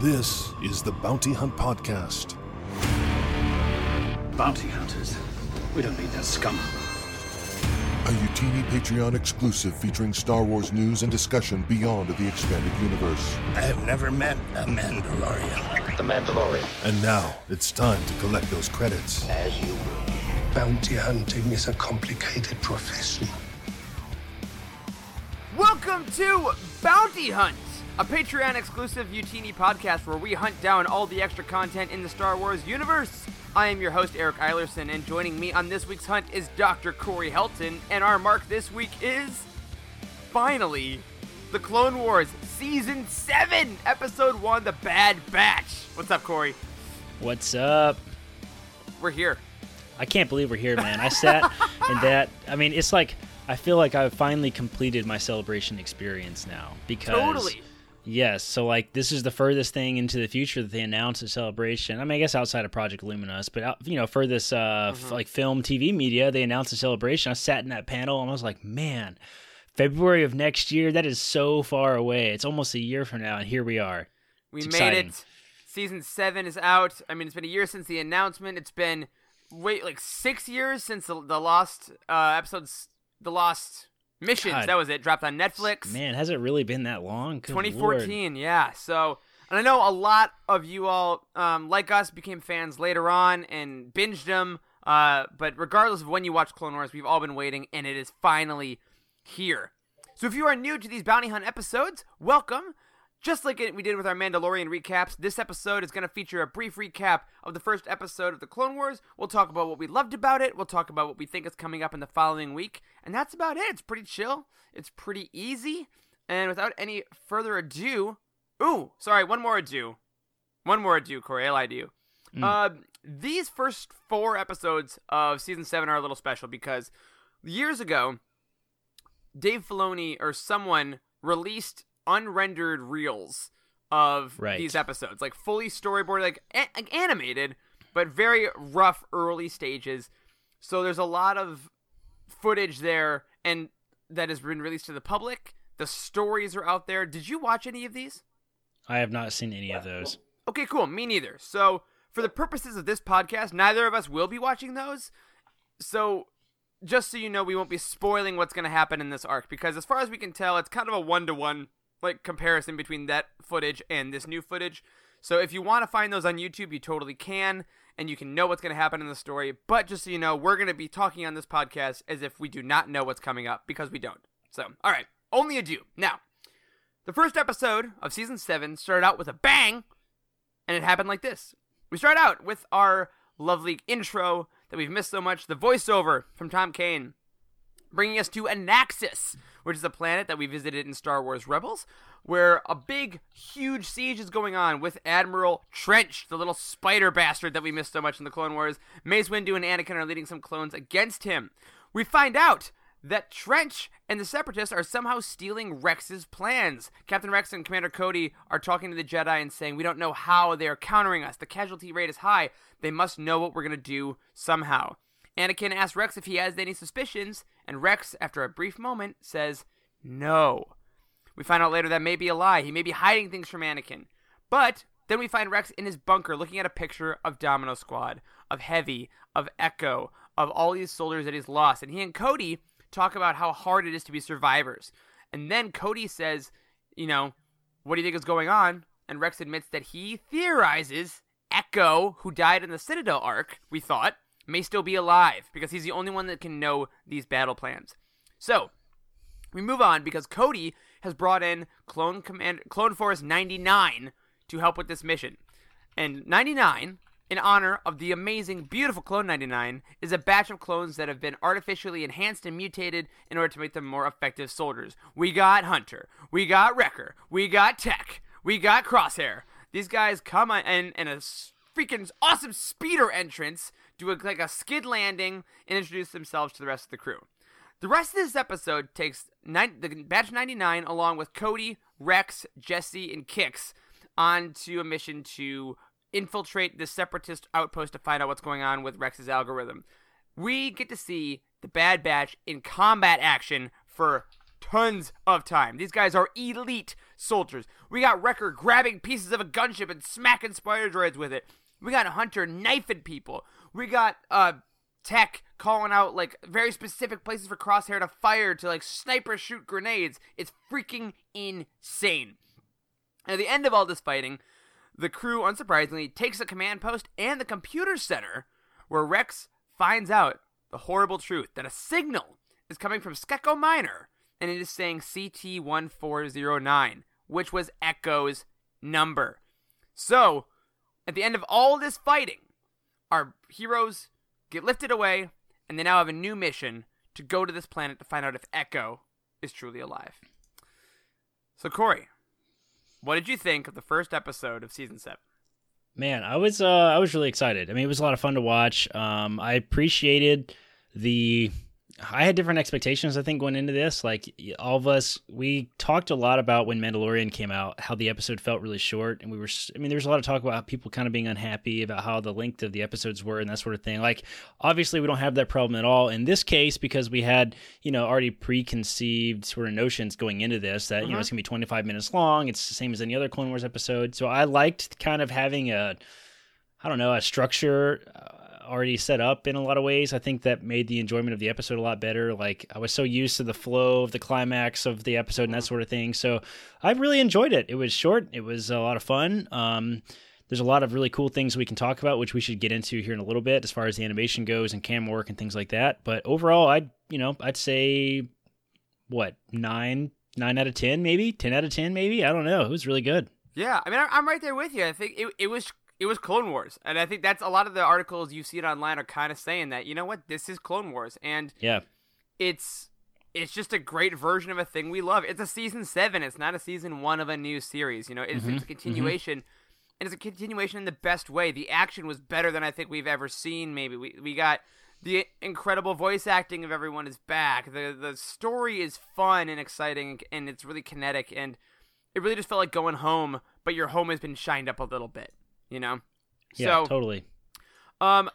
This is the Bounty Hunt Podcast. Bounty hunters. We don't need that scum. A Youtini Patreon exclusive featuring Star Wars news and discussion beyond the expanded universe. I have never met a Mandalorian. The Mandalorian. And now it's time to collect those credits. As you will. Bounty hunting is a complicated profession. Welcome to Bounty Hunt, a Patreon exclusive Youtini podcast where we hunt down all the extra content in the Star Wars universe. I am your host, Eric Eilerson, and joining me on this week's hunt is Dr. Corey Helton, and our mark this week is finally the Clone Wars Season 7, Episode 1 The Bad Batch. What's up, Corey? What's up? We're here. I can't believe we're here, man. I sat in that. I mean, it's like I feel like I've finally completed my celebration experience now because Totally. Yes, so like this is the furthest thing into the future that they announced a celebration. I mean, I guess outside of Project Luminous, but out, you know, for this uh, f- like film, TV media, they announced a celebration. I sat in that panel and I was like, man, February of next year, that is so far away. It's almost a year from now, and here we are. We It's made exciting. it. Season 7 is out. I mean, it's been a year since the announcement. It's been, wait, like six years since the, the Lost uh, episodes, the Lost Missions, God. that was it, dropped on Netflix. Man, has it really been that long? Good Lord. 2014, yeah. So, and I know a lot of you all, um, like us, became fans later on and binged them. Uh, but regardless of when you watch Clone Wars, we've all been waiting, and it is finally here. So, if you are new to these Bounty Hunt episodes, welcome. Just like we did with our Mandalorian recaps, this episode is going to feature a brief recap of the first episode of the Clone Wars. We'll talk about what we loved about it. We'll talk about what we think is coming up in the following week, and that's about it. It's pretty chill. It's pretty easy. And without any further ado, ooh, sorry, one more ado, one more ado, Corey. I lied to you. Uh, these first four episodes of season seven are a little special because years ago, Dave Filoni or someone released unrendered reels of Right. these episodes, like fully storyboarded, like, a- like animated, but very rough early stages. So there's a lot of footage there, and that has been released to the public. The stories are out there. Did you watch any of these? I have not seen any of those. Okay, cool. Me neither. So, for the purposes of this podcast, neither of us will be watching those. So, just so you know, we won't be spoiling what's going to happen in this arc because, as far as we can tell, it's kind of a one to one like comparison between that footage and this new footage. So, if you want to find those on YouTube, you totally can, and you can know what's going to happen in the story. But just so you know, we're going to be talking on this podcast as if we do not know what's coming up because we don't. So, all right, only a do. Now, the first episode of season seven started out with a bang and it happened like this. We start out with our lovely intro that we've missed so much, the voiceover from Tom Kane, bringing us to Anaxes, which is a planet that we visited in Star Wars Rebels, where a big, huge siege is going on with Admiral Trench, the little spider bastard that we missed so much in the Clone Wars. Mace Windu and Anakin are leading some clones against him. We find out that Trench and the Separatists are somehow stealing Rex's plans. Captain Rex and Commander Cody are talking to the Jedi and saying, We don't know how they are countering us. The casualty rate is high. They must know what we're going to do somehow. Anakin asks Rex if he has any suspicions, and Rex, after a brief moment, says, No. We find out later that may be a lie. He may be hiding things from Anakin. But then we find Rex in his bunker looking at a picture of Domino Squad, of Heavy, of Echo, of all these soldiers that he's lost. And he and Cody talk about how hard it is to be survivors. And then Cody says, you know, what do you think is going on? And Rex admits that he theorizes Echo, who died in the Citadel arc, we thought, may still be alive because he's the only one that can know these battle plans. So, we move on because Cody has brought in Clone Command Clone Force 99 to help with this mission. And 99, in honor of the amazing, beautiful Clone 99, is a batch of clones that have been artificially enhanced and mutated in order to make them more effective soldiers. We got Hunter, we got Wrecker, we got Tech, we got Crosshair. These guys come and in a freaking awesome speeder entrance, do a, like a skid landing, and introduce themselves to the rest of the crew. The rest of this episode takes nine, the batch 99 along with Cody, Rex, Jesse, and Kix onto a mission to infiltrate the separatist outpost to find out what's going on with Rex's algorithm. We get to see the Bad Batch in combat action for tons of time. These guys are elite soldiers. We got Wrecker grabbing pieces of a gunship and smacking spider droids with it. We got Hunter knifing people. We got uh Tech calling out like very specific places for Crosshair to fire to like sniper shoot grenades. It's freaking insane. At the end of all this fighting, the crew, unsurprisingly, takes the command post and the computer center, where Rex finds out the horrible truth that a signal is coming from Skako Minor, and it is saying CT1409, which was Echo's number. So, at the end of all this fighting, our heroes get lifted away, and they now have a new mission to go to this planet to find out if Echo is truly alive. So, Corey, what did you think of the first episode of season seven? Man, I was uh, I was really excited. I mean, it was a lot of fun to watch. Um, I appreciated the I had different expectations, I think, going into this. Like all of us, we talked a lot about when Mandalorian came out, how the episode felt really short, and we were. I mean, there was a lot of talk about people kind of being unhappy about how the length of the episodes were and that sort of thing. Like, obviously, we don't have that problem at all in this case because we had, you know, already preconceived sort of notions going into this that you know it's gonna be 25 minutes long. It's the same as any other Clone Wars episode. So I liked kind of having a, I don't know, a structure. Uh, already set up in a lot of ways. I think that made the enjoyment of the episode a lot better. Like I was so used to the flow of the climax of the episode and that sort of thing. So I really enjoyed it. It was short. It was a lot of fun. Um, there's a lot of really cool things we can talk about, which we should get into here in a little bit, as far as the animation goes and camera work and things like that. But overall, I'd you know I'd say what nine nine out of ten maybe ten out of ten maybe I don't know. It was really good. Yeah, I mean, I'm right there with you. I think it, it was it was Clone Wars, and I think that's a lot of the articles you see it online are kind of saying that you know what this is Clone Wars, and yeah, it's it's just a great version of a thing we love. It's a season seven. It's not a season one of a new series. You know, it's, Mm-hmm. it's a continuation, and it's a continuation in the best way. The action was better than I think we've ever seen. Maybe we we got the incredible voice acting of everyone is back. The the story is fun and exciting, and it's really kinetic, and it really just felt like going home. But your home has been shined up a little bit. You know. yeah, so, totally. um,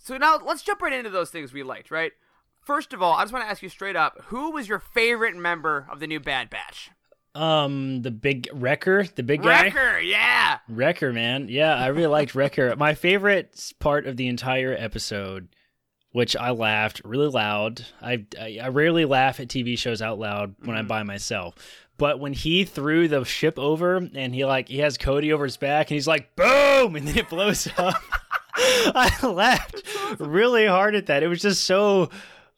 so now let's jump right into those things we liked, right? First of all, I just want to ask you straight up: Who was your favorite member of the new Bad Batch? Um, the big wrecker, the big guy. Wrecker, yeah. Wrecker, man. Yeah, I really liked Wrecker. My favorite part of the entire episode, which I laughed really loud. I, I, I rarely laugh at TV shows out loud when I'm by myself. But when he threw the ship over and he like he has Cody over his back and he's like boom and then it blows up. I laughed really hard at that. It was just so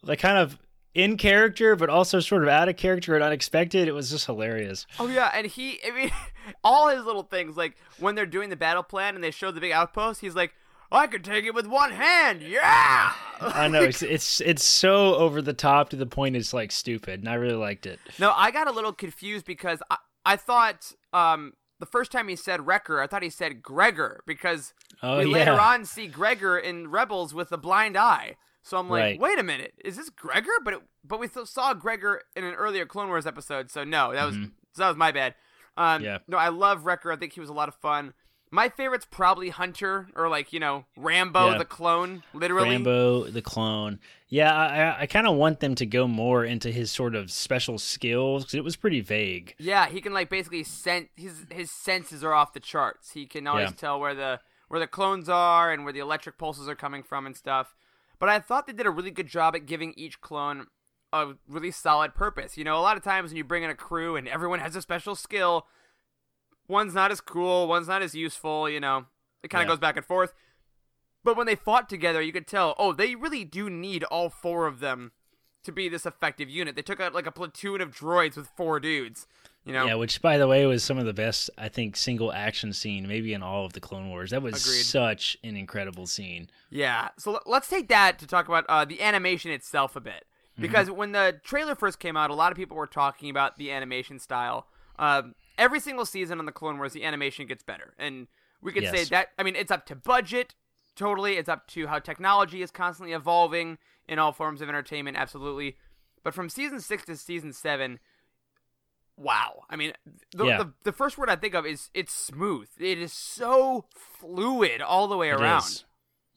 like kind of in character but also sort of out of character and unexpected. It was just hilarious. Oh yeah, and he, I mean, all his little things, like when they're doing the battle plan and they show the big outpost, he's like, "I could take it with one hand, yeah." I know it's it's it's so over the top to the point it's like stupid, and I really liked it. No, I got a little confused because I, I thought um the first time he said Wrecker, I thought he said Gregor because Oh, we later on see Gregor in Rebels with a blind eye. So I'm like, Right. wait a minute, is this Gregor? But it, but we th- saw Gregor in an earlier Clone Wars episode, so no, that was so that was my bad. Um, Mm-hmm. Yeah. No, I love Wrecker. I think he was a lot of fun. My favorite's probably Hunter or like you know Rambo Yeah. the clone, literally. Rambo the clone. Yeah, I I, I kind of want them to go more into his sort of special skills because it was pretty vague. Yeah, he can like basically sense his his senses are off the charts. He can always Yeah. tell where the where the clones are and where the electric pulses are coming from and stuff. But I thought they did a really good job at giving each clone a really solid purpose. You know, a lot of times when you bring in a crew and everyone has a special skill, one's not as cool, one's not as useful, you know. It kind of Yeah. goes back and forth. But when they fought together, you could tell, oh, they really do need all four of them to be this effective unit. They took out like a platoon of droids with four dudes. You know, Yeah, which by the way was some of the best I think single action scene maybe in all of the Clone Wars. That was Agreed. such an incredible scene. Yeah, so l- let's take that to talk about uh, the animation itself a bit. Mm-hmm. Because when the trailer first came out, a lot of people were talking about the animation style. Um, every single season on the Clone Wars, the animation gets better. And we could say that, I mean, it's up to budget, totally. It's up to how technology is constantly evolving in all forms of entertainment, absolutely. But from season six to season seven, wow. I mean, the, Yeah. the, the first word I think of is it's smooth. It is so fluid all the way It around. is.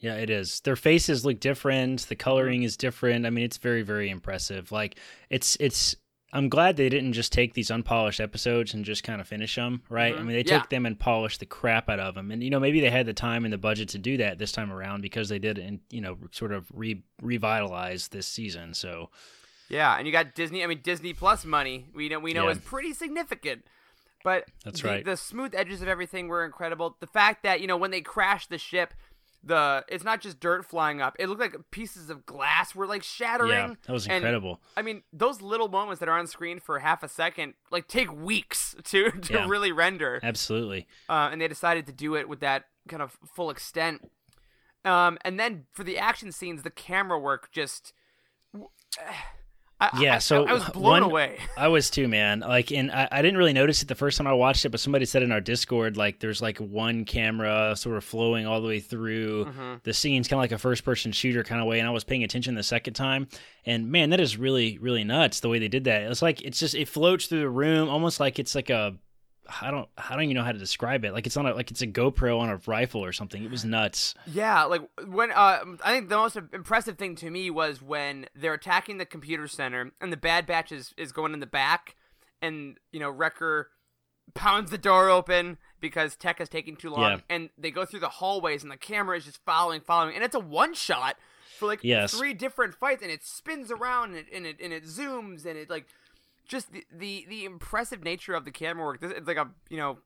Yeah, it is. Their faces look different. The mm-hmm. coloring is different. I mean, it's very, very impressive. Like it's it's I'm glad they didn't just take these unpolished episodes and just kind of finish them, right? Mm-hmm. I mean, they Yeah. took them and polished the crap out of them, and you know maybe they had the time and the budget to do that this time around because they did, and you know, sort of re- revitalize this season. So Yeah, and you got Disney. I mean, Disney Plus money. We know we know Yeah. is pretty significant. But That's the, right. The smooth edges of everything were incredible. The fact that you know when they crashed the ship, the it's not just dirt flying up. It looked like pieces of glass were like shattering. yeah, that was And, incredible. I mean, those little moments that are on screen for half a second like take weeks to to Yeah. really render. Absolutely. uh, and they decided to do it with that kind of full extent. Um, and then for the action scenes, the camera work just. I, Yeah, I- so I, was blown one- away. I was too, man. Like, and I, I didn't really notice it the first time I watched it, but somebody said in our Discord, like, there's like one camera sort of flowing all the way through Mm-hmm. the scenes, kind of like a first person shooter kind of way. And I was paying attention the second time, and man, that is really, really nuts the way they did that. It's like it's just it floats through the room, almost like it's like a. I don't, I don't even know how to describe it. Like it's on a, like it's a GoPro on a rifle or something. It was nuts. Yeah, like when uh, I think the most impressive thing to me was when they're attacking the computer center and the Bad Batch is, is going in the back, and you know Wrecker pounds the door open because tech is taking too long, Yeah. and they go through the hallways and the camera is just following, following, and it's a one shot for like Yes. three different fights, and it spins around and it and it, and it zooms and it like just the, the the impressive nature of the camera work. This it's like a you know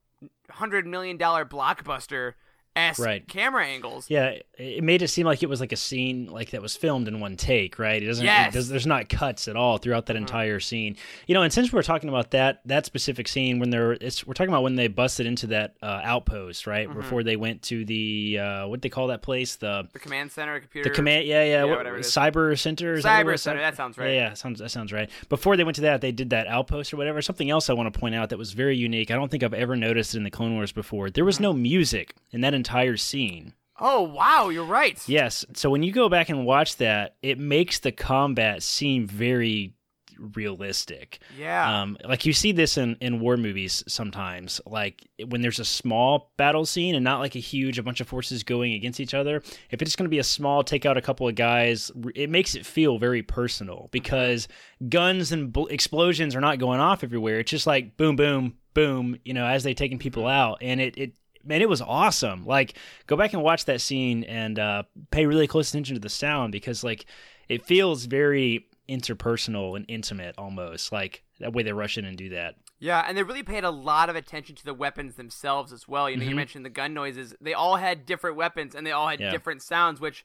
hundred million dollar blockbuster s Right. camera angles. Yeah, it- it made it seem like it was like a scene like that was filmed in one take, right? It doesn't. it Yes. does, there's not cuts at all throughout that entire scene. You know, and since we're talking about that that specific scene when they're it's we're talking about when they busted into that uh, outpost, right? Before they went to the uh, what they call that place, the The command center, computer. the command, yeah, yeah, what- whatever it is. cyber center, that Cyber what center, that sounds right. Yeah, yeah, sounds that sounds right. Before they went to that, they did that outpost or whatever. Something else I want to point out that was very unique. I don't think I've ever noticed it in the Clone Wars before. There was no music in that entire scene. Oh wow, you're right. Yes. So when you go back and watch that, it makes the combat seem very realistic. Yeah. Um, like you see this in, in war movies sometimes, like when there's a small battle scene and not like a huge, a bunch of forces going against each other. If it's going to be a small, take out a couple of guys, it makes it feel very personal because guns and bl- explosions are not going off everywhere. It's just like boom, boom, boom, you know, as they taking people out. And it, it, man, it was awesome. Like, go back and watch that scene and uh, pay really close attention to the sound because, like, it feels very interpersonal and intimate almost. Like that way they rush in and do that. Yeah, and they really paid a lot of attention to the weapons themselves as well. You know, you Mhm. mentioned the gun noises. They all had different weapons and they all had Yeah. different sounds, which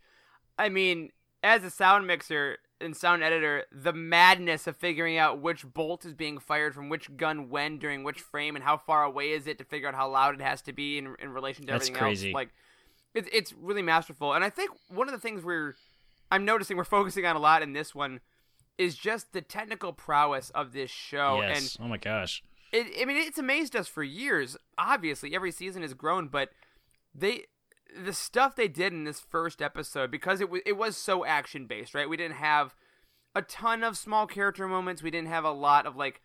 I mean, as a sound mixer and sound editor, the madness of figuring out which bolt is being fired from which gun when during which frame and how far away is it to figure out how loud it has to be in, in relation to That's everything crazy. else. Like it's it's really masterful. And I think one of the things we're I'm noticing we're focusing on a lot in this one is just the technical prowess of this show and yes. oh my gosh. it, I mean, it's amazed us for years. Obviously, every season has grown, but they, the stuff they did in this first episode, because it was it was so action based, right? We didn't have a ton of small character moments. We didn't have a lot of like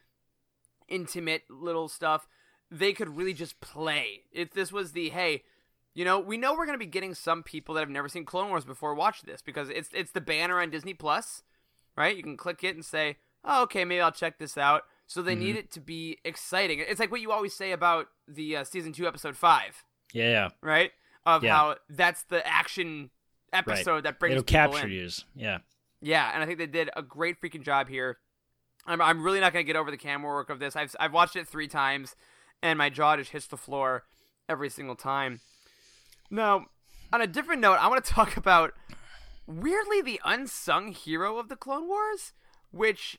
intimate little stuff. They could really just play. If this was the hey, you know, we know we're gonna be getting some people that have never seen Clone Wars before watch this because it's it's the banner on Disney Plus, right? You can click it and say, oh, okay, maybe I'll check this out. So they need it to be exciting. It's like what you always say about the uh, season two, episode five, Yeah, yeah. right? Of Yeah. how that's the action episode Right. that brings It'll capture in. you. Yeah. Yeah, and I think they did a great freaking job here. I'm, I'm really not going to get over the camera work of this. I've, I've watched it three times, and my jaw just hits the floor every single time. Now, on a different note, I want to talk about weirdly the unsung hero of the Clone Wars, which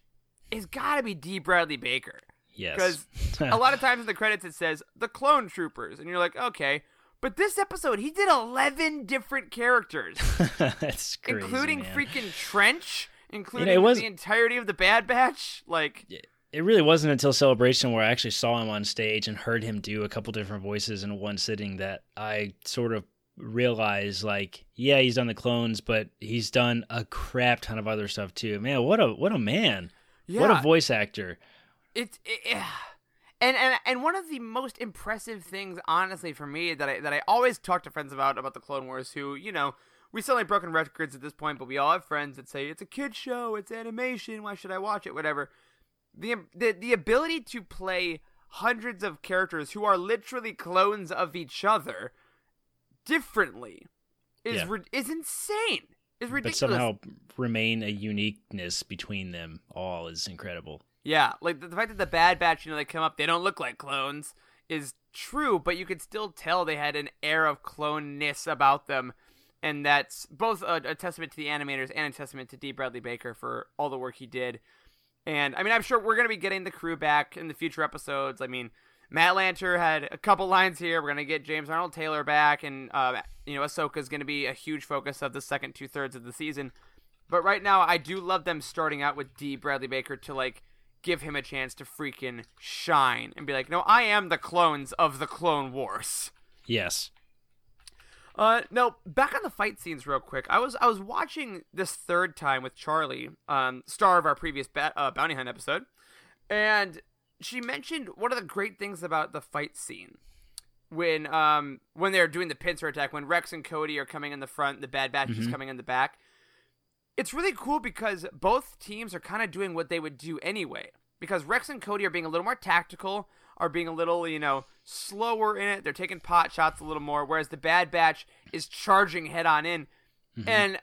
is got to be D. Bradley Baker. Yes. Because a lot of times in the credits it says the Clone Troopers, and you're like, okay. But this episode, he did 11 different characters That's crazy. including man. freaking Trench, including it was- the entirety of the Bad Batch. Like, It really wasn't until Celebration where I actually saw him on stage and heard him do a couple different voices in one sitting that I sort of realized like, yeah, he's done the clones, but he's done a crap ton of other stuff too. Man, what a what a man. What a voice actor. it, it- and and and one of the most impressive things, honestly, for me that I that I always talk to friends about about the Clone Wars, who you know. We still ain't broken records at this point, but we all have friends that say it's a kid show, it's animation, why should I watch it? Whatever. the the the ability to play hundreds of characters who are literally clones of each other differently is Yeah. is insane. Is ridiculous. but somehow remain a uniqueness between them all is incredible. Yeah, like the, fact that the Bad Batch, you know, they come up, they don't look like clones, is true, but you could still tell they had an air of cloneness about them, and that's both a, a testament to the animators and a testament to D. Bradley Baker for all the work he did. And I mean, I'm sure we're gonna be getting the crew back in the future episodes. I mean, Matt Lanter had a couple lines here. We're gonna get James Arnold Taylor back, and uh, you know, Ahsoka is gonna be a huge focus of the second two thirds of the season. But right now, I do love them starting out with D. Bradley Baker to like give him a chance to freaking shine and be like, no, I am the clones of the Clone Wars. Yes. Uh, no, back on the fight scenes real quick. I was I was watching this third time with Charlie, um, star of our previous ba- uh, bounty hunt episode, and she mentioned one of the great things about the fight scene when um when they're doing the pincer attack when Rex and Cody are coming in the front, the Bad Batch is coming in the back. It's really cool because both teams are kind of doing what they would do anyway. Because Rex and Cody are being a little more tactical, are being a little, you know, slower in it. They're taking pot shots a little more, whereas the Bad Batch is charging head on in. Mm-hmm. And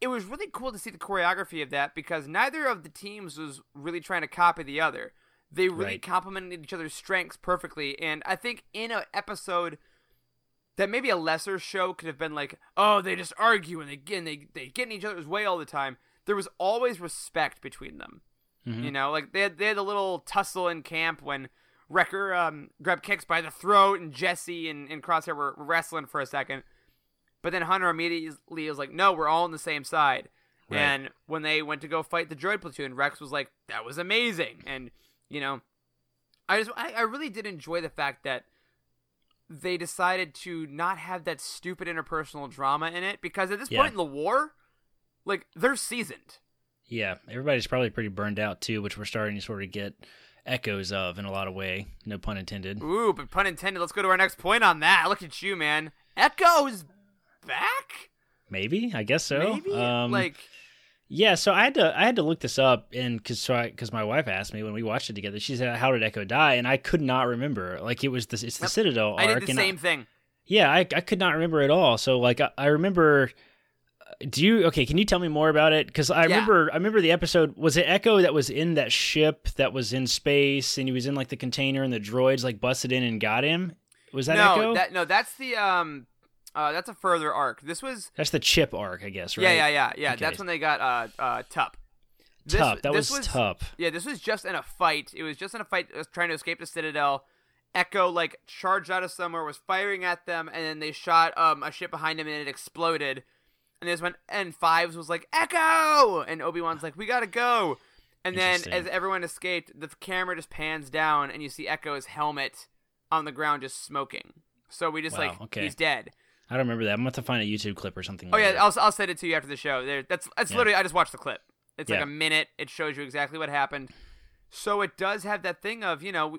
it was really cool to see the choreography of that because neither of the teams was really trying to copy the other. They really Right. complemented each other's strengths perfectly. And I think in an episode that maybe a lesser show could have been like, oh, they just argue and they get and they they get in each other's way all the time. There was always respect between them. You know, like they had they had a little tussle in camp when Wrecker um, grabbed Kix by the throat and Jesse and, and Crosshair were wrestling for a second. But then Hunter immediately was like, no, we're all on the same side. Right. And when they went to go fight the droid platoon, Rex was like, that was amazing. And, you know, I just, I, I really did enjoy the fact that they decided to not have that stupid interpersonal drama in it because at this Yeah. point in the war, like, they're seasoned. Yeah. Everybody's probably pretty burned out too, which we're starting to sort of get echoes of in a lot of way. No pun intended. Ooh, but pun intended. Let's go to our next point on that. Look at you, man. Echo's back? Maybe. I guess so. Maybe? Um, like, Yeah, so I had to I had to look this up and because so because my wife asked me when we watched it together, she said, "How did Echo die?" And I could not remember. Like it was the it's the Citadel I arc. did the same thing. yeah, I I could not remember at all. So like I, I remember. Do you okay? Can you tell me more about it? Because I Yeah. remember I remember the episode. Was it Echo that was in that ship that was in space and he was in like the container and the droids like busted in and got him? Was that no, Echo? that no, that's the um, uh, that's a further arc. This was That's the chip arc, I guess. Right? yeah, yeah, yeah, yeah. Okay. That's when they got uh, uh, Tup. This- Tup. That this was, tough. Yeah, this was just in a fight. It was just in a fight trying to escape the Citadel. Echo like charged out of somewhere, was firing at them, and then they shot um a ship behind him, and it exploded. And this went and Fives was like Echo, and Obi Wan's like we gotta go. And then as everyone escaped, the camera just pans down, and you see Echo's helmet on the ground just smoking. So we just Wow, like okay. he's dead. I don't remember that. I'm gonna have to find a YouTube clip or something. Oh later. yeah, I'll I'll send it to you after the show. There, that's that's Yeah. literally I just watched the clip. It's like a minute. It shows you exactly what happened. So it does have that thing of you know,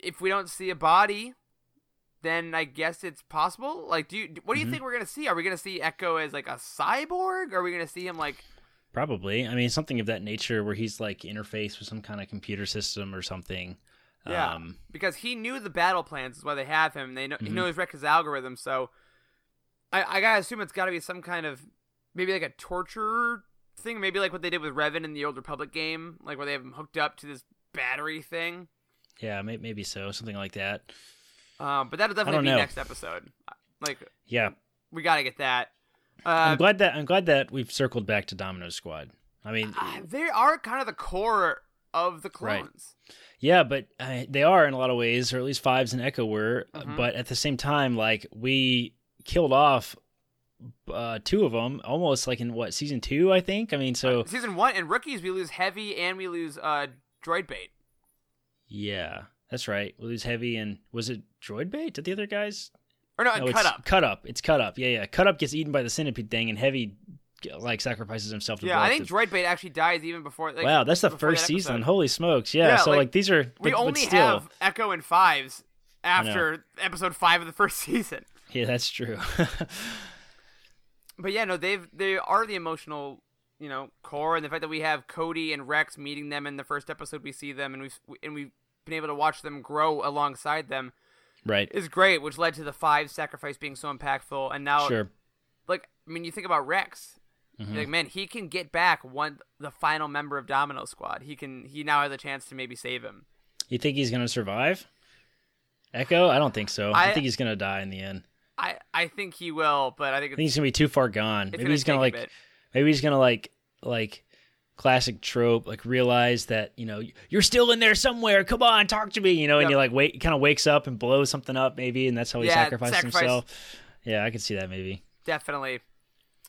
if we don't see a body, then I guess it's possible. Like, do you what do you Mhm. think we're gonna see? Are we gonna see Echo as like a cyborg? Are we gonna see him like? Probably. I mean, something of that nature where he's like interfaced with some kind of computer system or something. Yeah, Um, because he knew the battle plans is why they have him. They know he Mhm. knows Rex's algorithm, so I I gotta assume it's got to be some kind of maybe like a torture thing, maybe like what they did with Revan in the Old Republic game, like where they have him hooked up to this battery thing. yeah, may- maybe so. Something like that. Um, but that'll definitely be know. next episode. Like Yeah. we gotta get that. I'm Uh, glad that I'm glad that we've circled back to Domino Squad. I mean, uh, they are kind of the core of the Right. clones. yeah, but uh, they are in a lot of ways, or at least Fives and Echo were. uh, Mhm. But at the same time, like we killed off uh, two of them almost like in what season two, I think. I mean, so Season one and rookies, we lose heavy and we lose uh, Droidbait. yeah, that's right. We lose heavy and was it Droidbait? Did the other guys? Or no, No, Cutup. Cut up. It's Cutup. Yeah, yeah. Cutup gets eaten by the centipede thing, and heavy like sacrifices himself to Yeah, I think the- Droidbait actually dies even before. Like, wow, that's the first that season. Holy smokes! Yeah, Yeah, so like, like, these are We but, but only have Echo and Fives after episode five of the first season. yeah, that's true. But yeah, no, they've they are the emotional you know core and the fact that we have Cody and Rex meeting them in the first episode we see them and we've and we've been able to watch them grow alongside them Right. is great, which led to the five sacrifice being so impactful. And now, Sure. like, I mean, you think about Rex. Mm-hmm. Like, man, he can get back one the final member of Domino Squad. He can. He now has a chance to maybe save him. You think he's gonna survive? Echo? I don't think so. I, I- think he's gonna die in the end. I I think he will, but I think I think he's gonna be too far gone. Maybe gonna he's gonna like maybe he's gonna like like classic trope, like realize that, you know, you're still in there somewhere. Come on, talk to me, you know, and Yep. he like wait kind of wakes up and blows something up maybe, and that's how he Yeah, sacrifices sacrifice- himself. Yeah, I could see that maybe. definitely.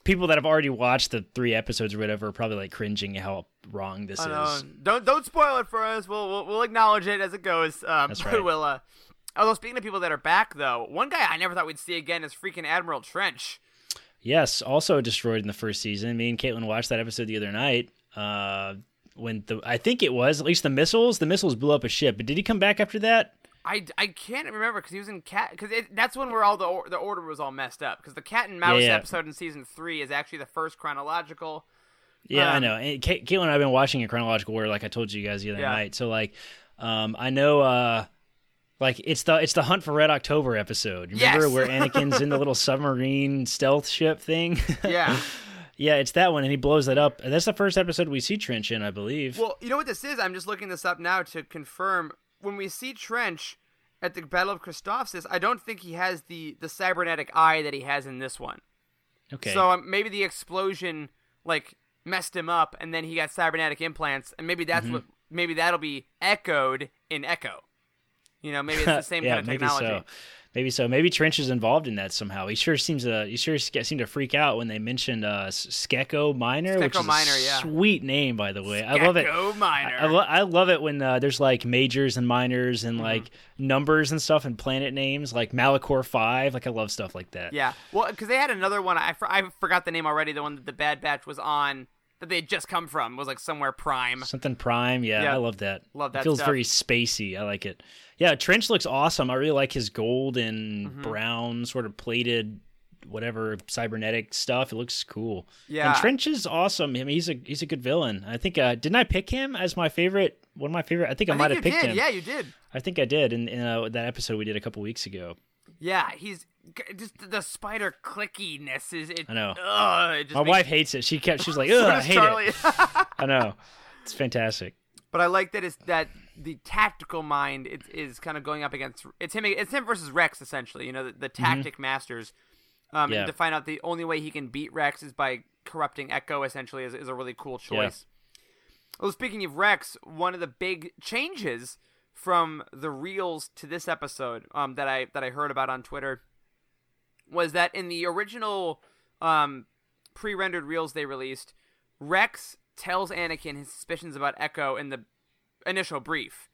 People that have already watched the three episodes or whatever are probably like cringing at how wrong this is. Don't don't spoil it for us. We'll we'll, we'll acknowledge it as it goes. Um, That's right. We'll, uh, although speaking of people that are back though, one guy I never thought we'd see again is freaking Admiral Trench. Yes, also destroyed in the first season. Me and Caitlin watched that episode the other night. Uh, when the I think it was at least the missiles. The missiles blew up a ship, but did he come back after that? I, I can't remember because he was in cat because that's when where all the or, the order was all messed up because the cat and mouse yeah. episode in season three is actually the first chronological. Yeah, I Um, know. And Caitlin and I've been watching in chronological order, like I told you guys the other Yeah. night. So like, um, I know, uh, like it's the it's the Hunt for Red October episode. You Remember Yes. where Anakin's in the little submarine stealth ship thing? Yeah. yeah, it's that one, and he blows that up. And that's the first episode we see Trench in, I believe. well, you know what this is? I'm just looking this up now to confirm. When we see Trench at the Battle of Christophsis, I don't think he has the the cybernetic eye that he has in this one. okay. So um, maybe the explosion like messed him up, and then he got cybernetic implants, and maybe Mm-hmm. that's what maybe that'll be echoed in Echo. You know, maybe it's the same yeah, kind of technology. maybe so. Maybe so. Maybe Trench is involved in that somehow. He sure seems to. He sure seemed to freak out when they mentioned uh, Skako Minor, which is Minor, a yeah. sweet name, by the way. I love it. Minor. I, I, lo- I love it when uh, there's like majors and minors Mm-hmm. and like numbers and stuff and planet names like Malachor Five. Like I love stuff like that. Yeah, well, because they had another one. I, I forgot the name already. The one that the Bad Batch was on that they had just come from was like somewhere Prime. Something Prime. Yeah, Yeah. I love that. Love It that feels stuff. very spacey. I like it. Yeah, Trench looks awesome. I really like his gold and Mm-hmm. brown sort of plated whatever cybernetic stuff. It looks cool. Yeah. And Trench is awesome. I mean, he's a he's a good villain. I think uh didn't I pick him as my favorite? One of my favorite. I think I, I might have picked did. him. Yeah, you did. I think I did in, in uh, that episode we did a couple weeks ago. Yeah, he's just the spider clickiness is. It, I know. Ugh, it My makes- wife hates it. She kept. She's like, So "Ugh, I hate Charlie. it." I know. It's fantastic. But I like that it's that the tactical mind is, is kind of going up against it's him it's him versus Rex essentially. You know the, the tactic masters. Um, Mm-hmm. Yeah. and to find out the only way he can beat Rex is by corrupting Echo essentially is, is a really cool choice. Well, speaking of Rex, one of the big changes from the reels to this episode um, that I that I heard about on Twitter was that in the original um, pre-rendered reels they released, Rex tells Anakin his suspicions about Echo in the initial brief.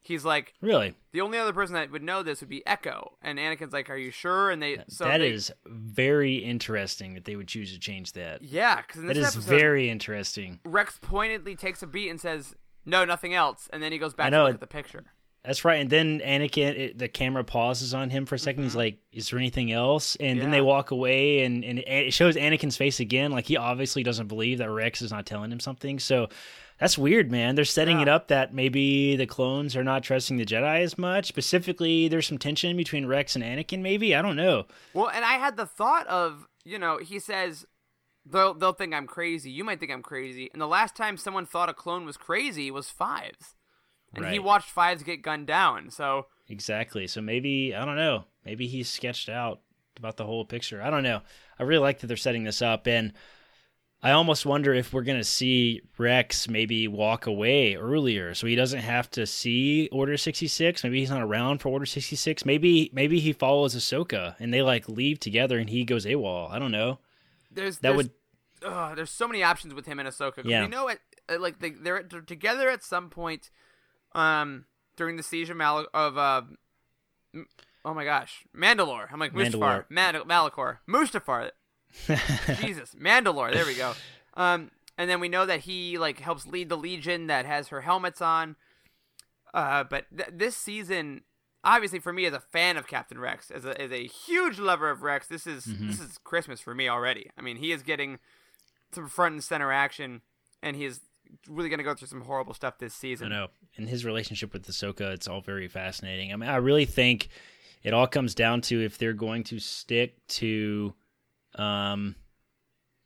He's like, Really, the only other person that would know this would be Echo, and Anakin's like, "Are you sure?" And they so that they, is very interesting that they would choose to change that. yeah, because in That this is episode, very interesting. Rex pointedly takes a beat and says, "No, nothing else," and then he goes back I to know look it- at the picture. That's right. And then Anakin, it, the camera pauses on him for a 2nd He's like, "Is there anything else?" And then Mm-hmm. They walk away, and and it shows Anakin's face again. Like he obviously doesn't believe that Rex is not telling him something. So that's weird, man. They're setting Yeah. it up that maybe the clones are not trusting the Jedi as much. Specifically, there's some tension between Rex and Anakin. Maybe I don't know. Well, and I had the thought of, you know, he says they'll they'll think I'm crazy. You might think I'm crazy. And the last time someone thought a clone was crazy was Fives, and he watched Fives get gunned down. So Exactly. So maybe I don't know. Maybe he's sketched out about the whole picture. I don't know. I really like that they're setting this up, and I almost wonder if we're gonna see Rex maybe walk away earlier, so he doesn't have to see Order sixty six. Maybe he's not around for Order sixty six. Maybe maybe he follows Ahsoka and they like leave together, and he goes AWOL. I don't know. there's That there's, would ugh, there's so many options with him and Ahsoka. Yeah. We know it. uh, Like they, they're, they're together at some point, um, during the siege of Mal of uh, m- oh my gosh, Mandalore. I'm like Mustafar, Mandalore. Mand- Malachor, Mustafar. Jesus, Mandalore. There we go. Um, and then we know that he like helps lead the Legion that has her helmets on. Uh, but th- this season, obviously for me as a fan of Captain Rex, as a as a huge lover of Rex, this is Mm-hmm. this is Christmas for me already. I mean, he is getting some front and center action, and he is really going to go through some horrible stuff this season. I know. And his relationship with Ahsoka, it's all very fascinating. I mean, I really think it all comes down to if they're going to stick to, um,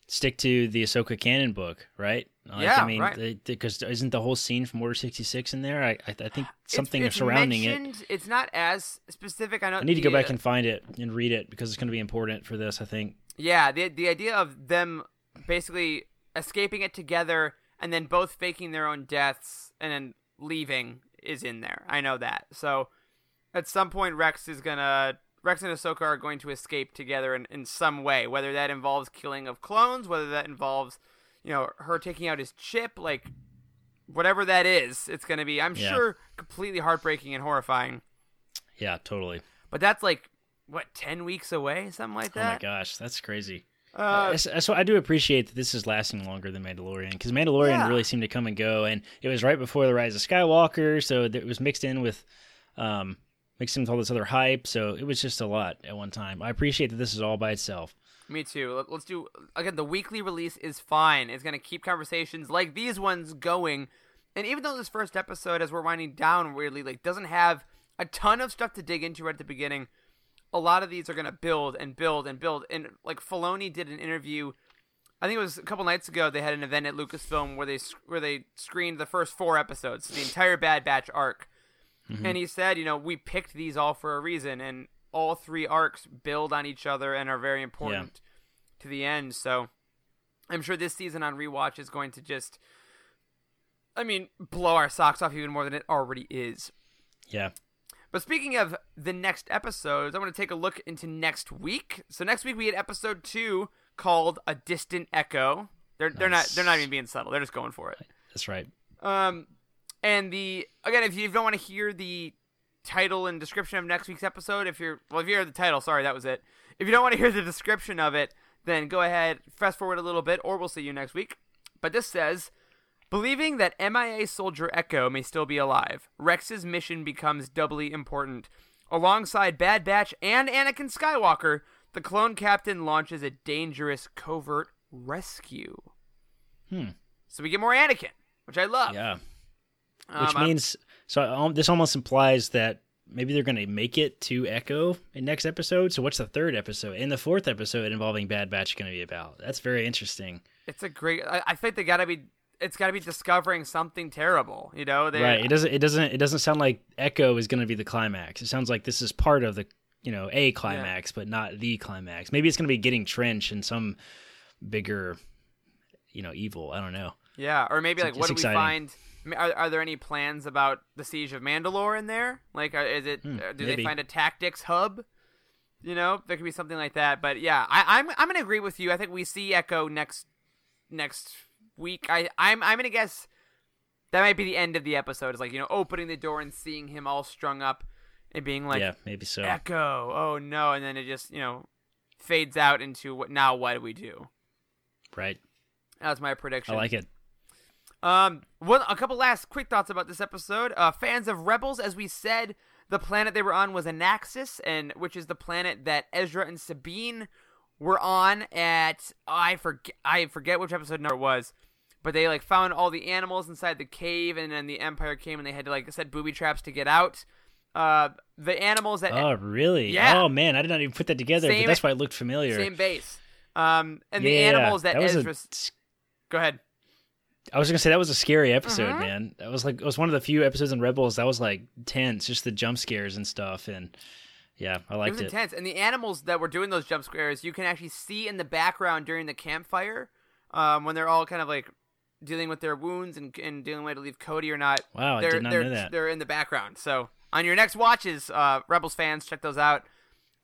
stick to the Ahsoka canon book, right? Like, Yeah, I mean, right. because isn't the whole scene from Order sixty six in there? I, I, I think something it's surrounding it. It's not as specific. I know. I need to go back and find it and read it because it's going to be important for this. I think. Yeah, the the idea of them basically escaping it together and then both faking their own deaths and then leaving is in there. I know that. So at some point Rex is gonna Rex and Ahsoka are going to escape together in, in some way, whether that involves killing of clones, whether that involves, you know, her taking out his chip, like whatever that is, it's gonna be I'm Yeah. sure completely heartbreaking and horrifying. Yeah, totally. But that's like what, ten weeks away, something like that? Oh my gosh, that's crazy. Uh, so, so I do appreciate that this is lasting longer than Mandalorian because Mandalorian Yeah. really seemed to come and go, and it was right before the rise of Skywalker, so it was mixed in with, um, mixed in with all this other hype. So it was just a lot at one time. I appreciate that this is all by itself. Me too. Let- Let's do again. The weekly release is fine. It's gonna keep conversations like these ones going. And even though this first episode, as we're winding down, weirdly like doesn't have a ton of stuff to dig into right at the beginning, a lot of these are gonna build and build and build. And like Filoni did an interview, I think it was a couple nights ago. They had an event at Lucasfilm where they where they screened the first four episodes, the entire Bad Batch arc. And he said, you know, we picked these all for a reason, and all three arcs build on each other and are very important to the end. So I'm sure this season on rewatch is going to just, I mean, blow our socks off even more than it already is. Yeah, But speaking of the next episodes, I want to take a look into next week. So next week we had episode two called "A Distant Echo." They're they're not they're not even being subtle. They're just going for it. that's right. Um, and the again, if you don't want to hear the title and description of next week's episode, if you're well, if you hear the title, sorry, that was it. If you don't want to hear the description of it, then go ahead, fast forward a little bit, or we'll see you next week. But this says, believing that MIA soldier Echo may still be alive, Rex's mission becomes doubly important. Alongside Bad Batch and Anakin Skywalker, the clone captain launches a dangerous covert rescue. Hmm. So we get more Anakin, which I love. Yeah, which I'm- means so um, this almost implies that maybe they're going to make it to Echo in next episode. So what's the third episode? In the fourth episode involving Bad Batch going to be about? That's very interesting. It's a great. I, I think they gotta be. It's gotta be discovering something terrible. You know, they, right. It doesn't. It doesn't. It doesn't sound like Echo is going to be the climax. It sounds like this is part of the, you know, a climax, but not the climax. Maybe it's going to be getting Trench and some bigger, you know, evil. I don't know. Yeah, or maybe It's- like, what do we find? Are, are there any plans about the siege of Mandalore in there? Like, are, is it? Hmm, uh, do maybe. they find a tactics hub? You know, there could be something like that. But yeah, I, I'm I'm gonna agree with you. I think we see Echo next next week. I I'm I'm gonna guess that might be the end of the episode. It's like you know, opening the door and seeing him all strung up and being like, yeah, maybe so. Echo. Oh no! And then it just you know fades out into what now? What do we do? Right. That's my prediction. I like it. Um, one a couple last quick thoughts about this episode. Uh, fans of Rebels, as we said, the planet they were on was Anaxes, and which is the planet that Ezra and Sabine were on at. I forget. I forget which episode number it was, but they like found all the animals inside the cave, and then the Empire came and they had to like set booby traps to get out. Uh, the animals that Oh, really? Yeah. Oh man, I did not even put that together. Same- but that's why it looked familiar. same base. Um, and the animals that, a- Ezra. Go ahead. I was gonna say that was a scary episode, Mhm. man. That was like it was one of the few episodes in Rebels that was like tense, just the jump scares and stuff. And yeah, I it liked was it. intense, and the animals that were doing those jump scares, you can actually see in the background during the campfire, um, when they're all kind of like dealing with their wounds and, and dealing with to leave Cody or not. Wow, I they're, did not they're, know that. They're in the background. So on your next watches, uh, Rebels fans, check those out.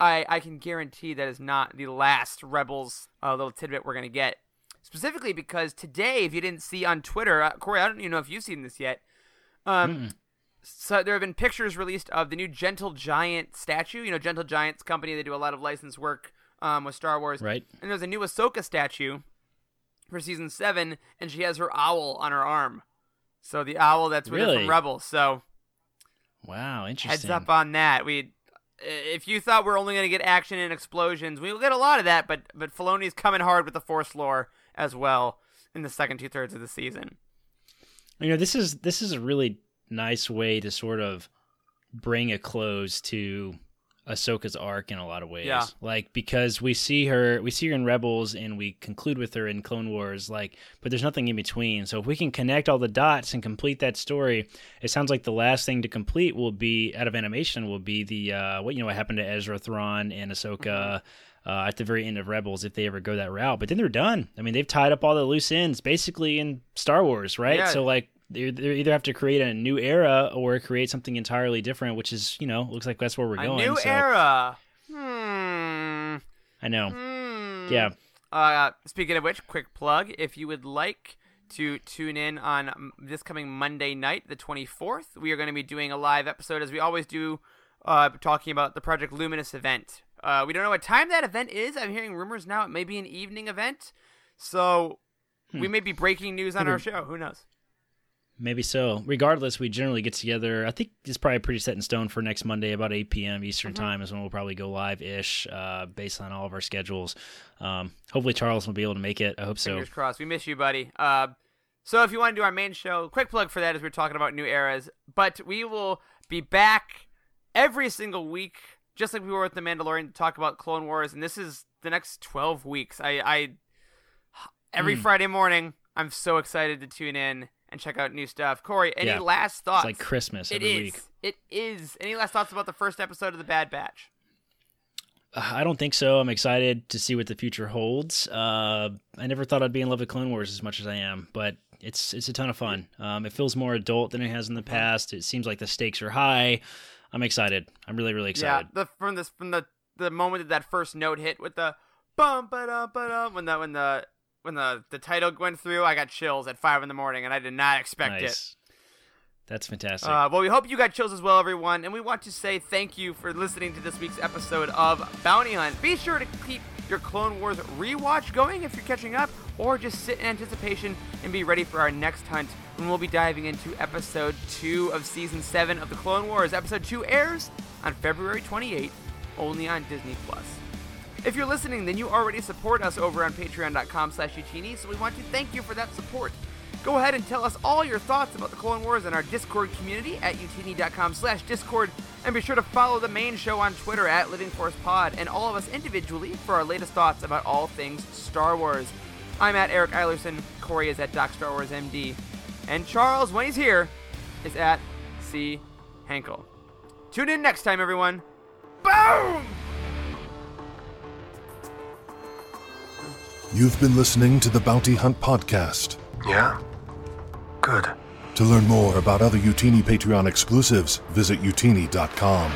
I I can guarantee that is not the last Rebels uh, little tidbit we're gonna get. Specifically because today, if you didn't see on Twitter, uh, Corey, I don't even know if you've seen this yet. Um, so there have been pictures released of the new Gentle Giant statue. You know, Gentle Giant's company. They do a lot of licensed work um, with Star Wars. Right. And there's a new Ahsoka statue for season seven, and she has her owl on her arm. So the owl that's with her from Rebels. So Wow, interesting. heads up on that. We, if you thought we're only gonna get action and explosions, we will get a lot of that. But but Filoni's coming hard with the Force lore, as well in the second two thirds of the season. You know, this is this is a really nice way to sort of bring a close to Ahsoka's arc in a lot of ways. Yeah. Like because we see her we see her in Rebels and we conclude with her in Clone Wars, like but there's nothing in between. So if we can connect all the dots and complete that story, it sounds like the last thing to complete will be out of animation will be the uh what you know what happened to Ezra Thrawn and Ahsoka Mm-hmm. Uh, at the very end of Rebels, if they ever go that route, but then they're done. I mean, they've tied up all the loose ends, basically in Star Wars, right? Yeah. So like, they they either have to create a new era or create something entirely different, which is you know looks like that's where we're A going. new so, era. Hmm. I know. Hmm. Yeah. Uh, speaking of which, quick plug: if you would like to tune in on um, this coming Monday night, the 24th, we are going to be doing a live episode as we always do, uh, talking about the Project Luminous event. Uh, we don't know what time that event is. I'm hearing rumors now it may be an evening event, so we may be breaking news on our show. Who knows? Maybe so. Regardless, we generally get together. I think it's probably pretty set in stone for next Monday, about 8 p.m. Eastern Mm-hmm. time is when we'll probably go live ish, uh, based on all of our schedules. Um, hopefully, Charles will be able to make it. I hope so. Fingers crossed. We miss you, buddy. Uh, so if you want to do our main show, quick plug for that as we're talking about new eras. But we will be back every single week, just like we were with the Mandalorian, to talk about Clone Wars. And this is the next twelve weeks. I, I every Hmm. Friday morning, I'm so excited to tune in and check out new stuff. Corey, any Yeah. last thoughts? It's like Christmas It every is. week. It is. Any last thoughts about the first episode of the Bad Batch? Uh, I don't think so. I'm excited to see what the future holds. Uh, I never thought I'd be in love with Clone Wars as much as I am, but it's it's a ton of fun. Um, it feels more adult than it has in the past. It seems like the stakes are high. I'm excited. I'm really really excited. Yeah, the from this from the the moment that that first note hit with the bum ba da ba da when the when the when the the title went through, I got chills at five in the morning, and I did not expect it. That's fantastic. Uh, well, we hope you got chills as well, everyone, and we want to say thank you for listening to this week's episode of Bounty Hunt. Be sure to keep your Clone Wars rewatch going if you're catching up, or just sit in anticipation and be ready for our next hunt when we'll be diving into episode 2 of season 7 of the Clone Wars. Episode 2 airs on February 28th, only on Disney Plus. If you're listening, then you already support us over on patreon.com slash so we want to thank you for that support. Go ahead and tell us all your thoughts about the Clone Wars in our Discord community at youtini.com slash discord, and be sure to follow the main show on Twitter at Living Force Pod, and all of us individually for our latest thoughts about all things Star Wars. I'm at Eric Eilerson, Corey is at Doc Star Wars MD, and Charles, when he's here, is at C. Hankel. Tune in next time, everyone. Boom! You've been listening to the Bounty Hunt Podcast. Yeah? Good. To learn more about other Youtini Patreon exclusives, visit youtini.com.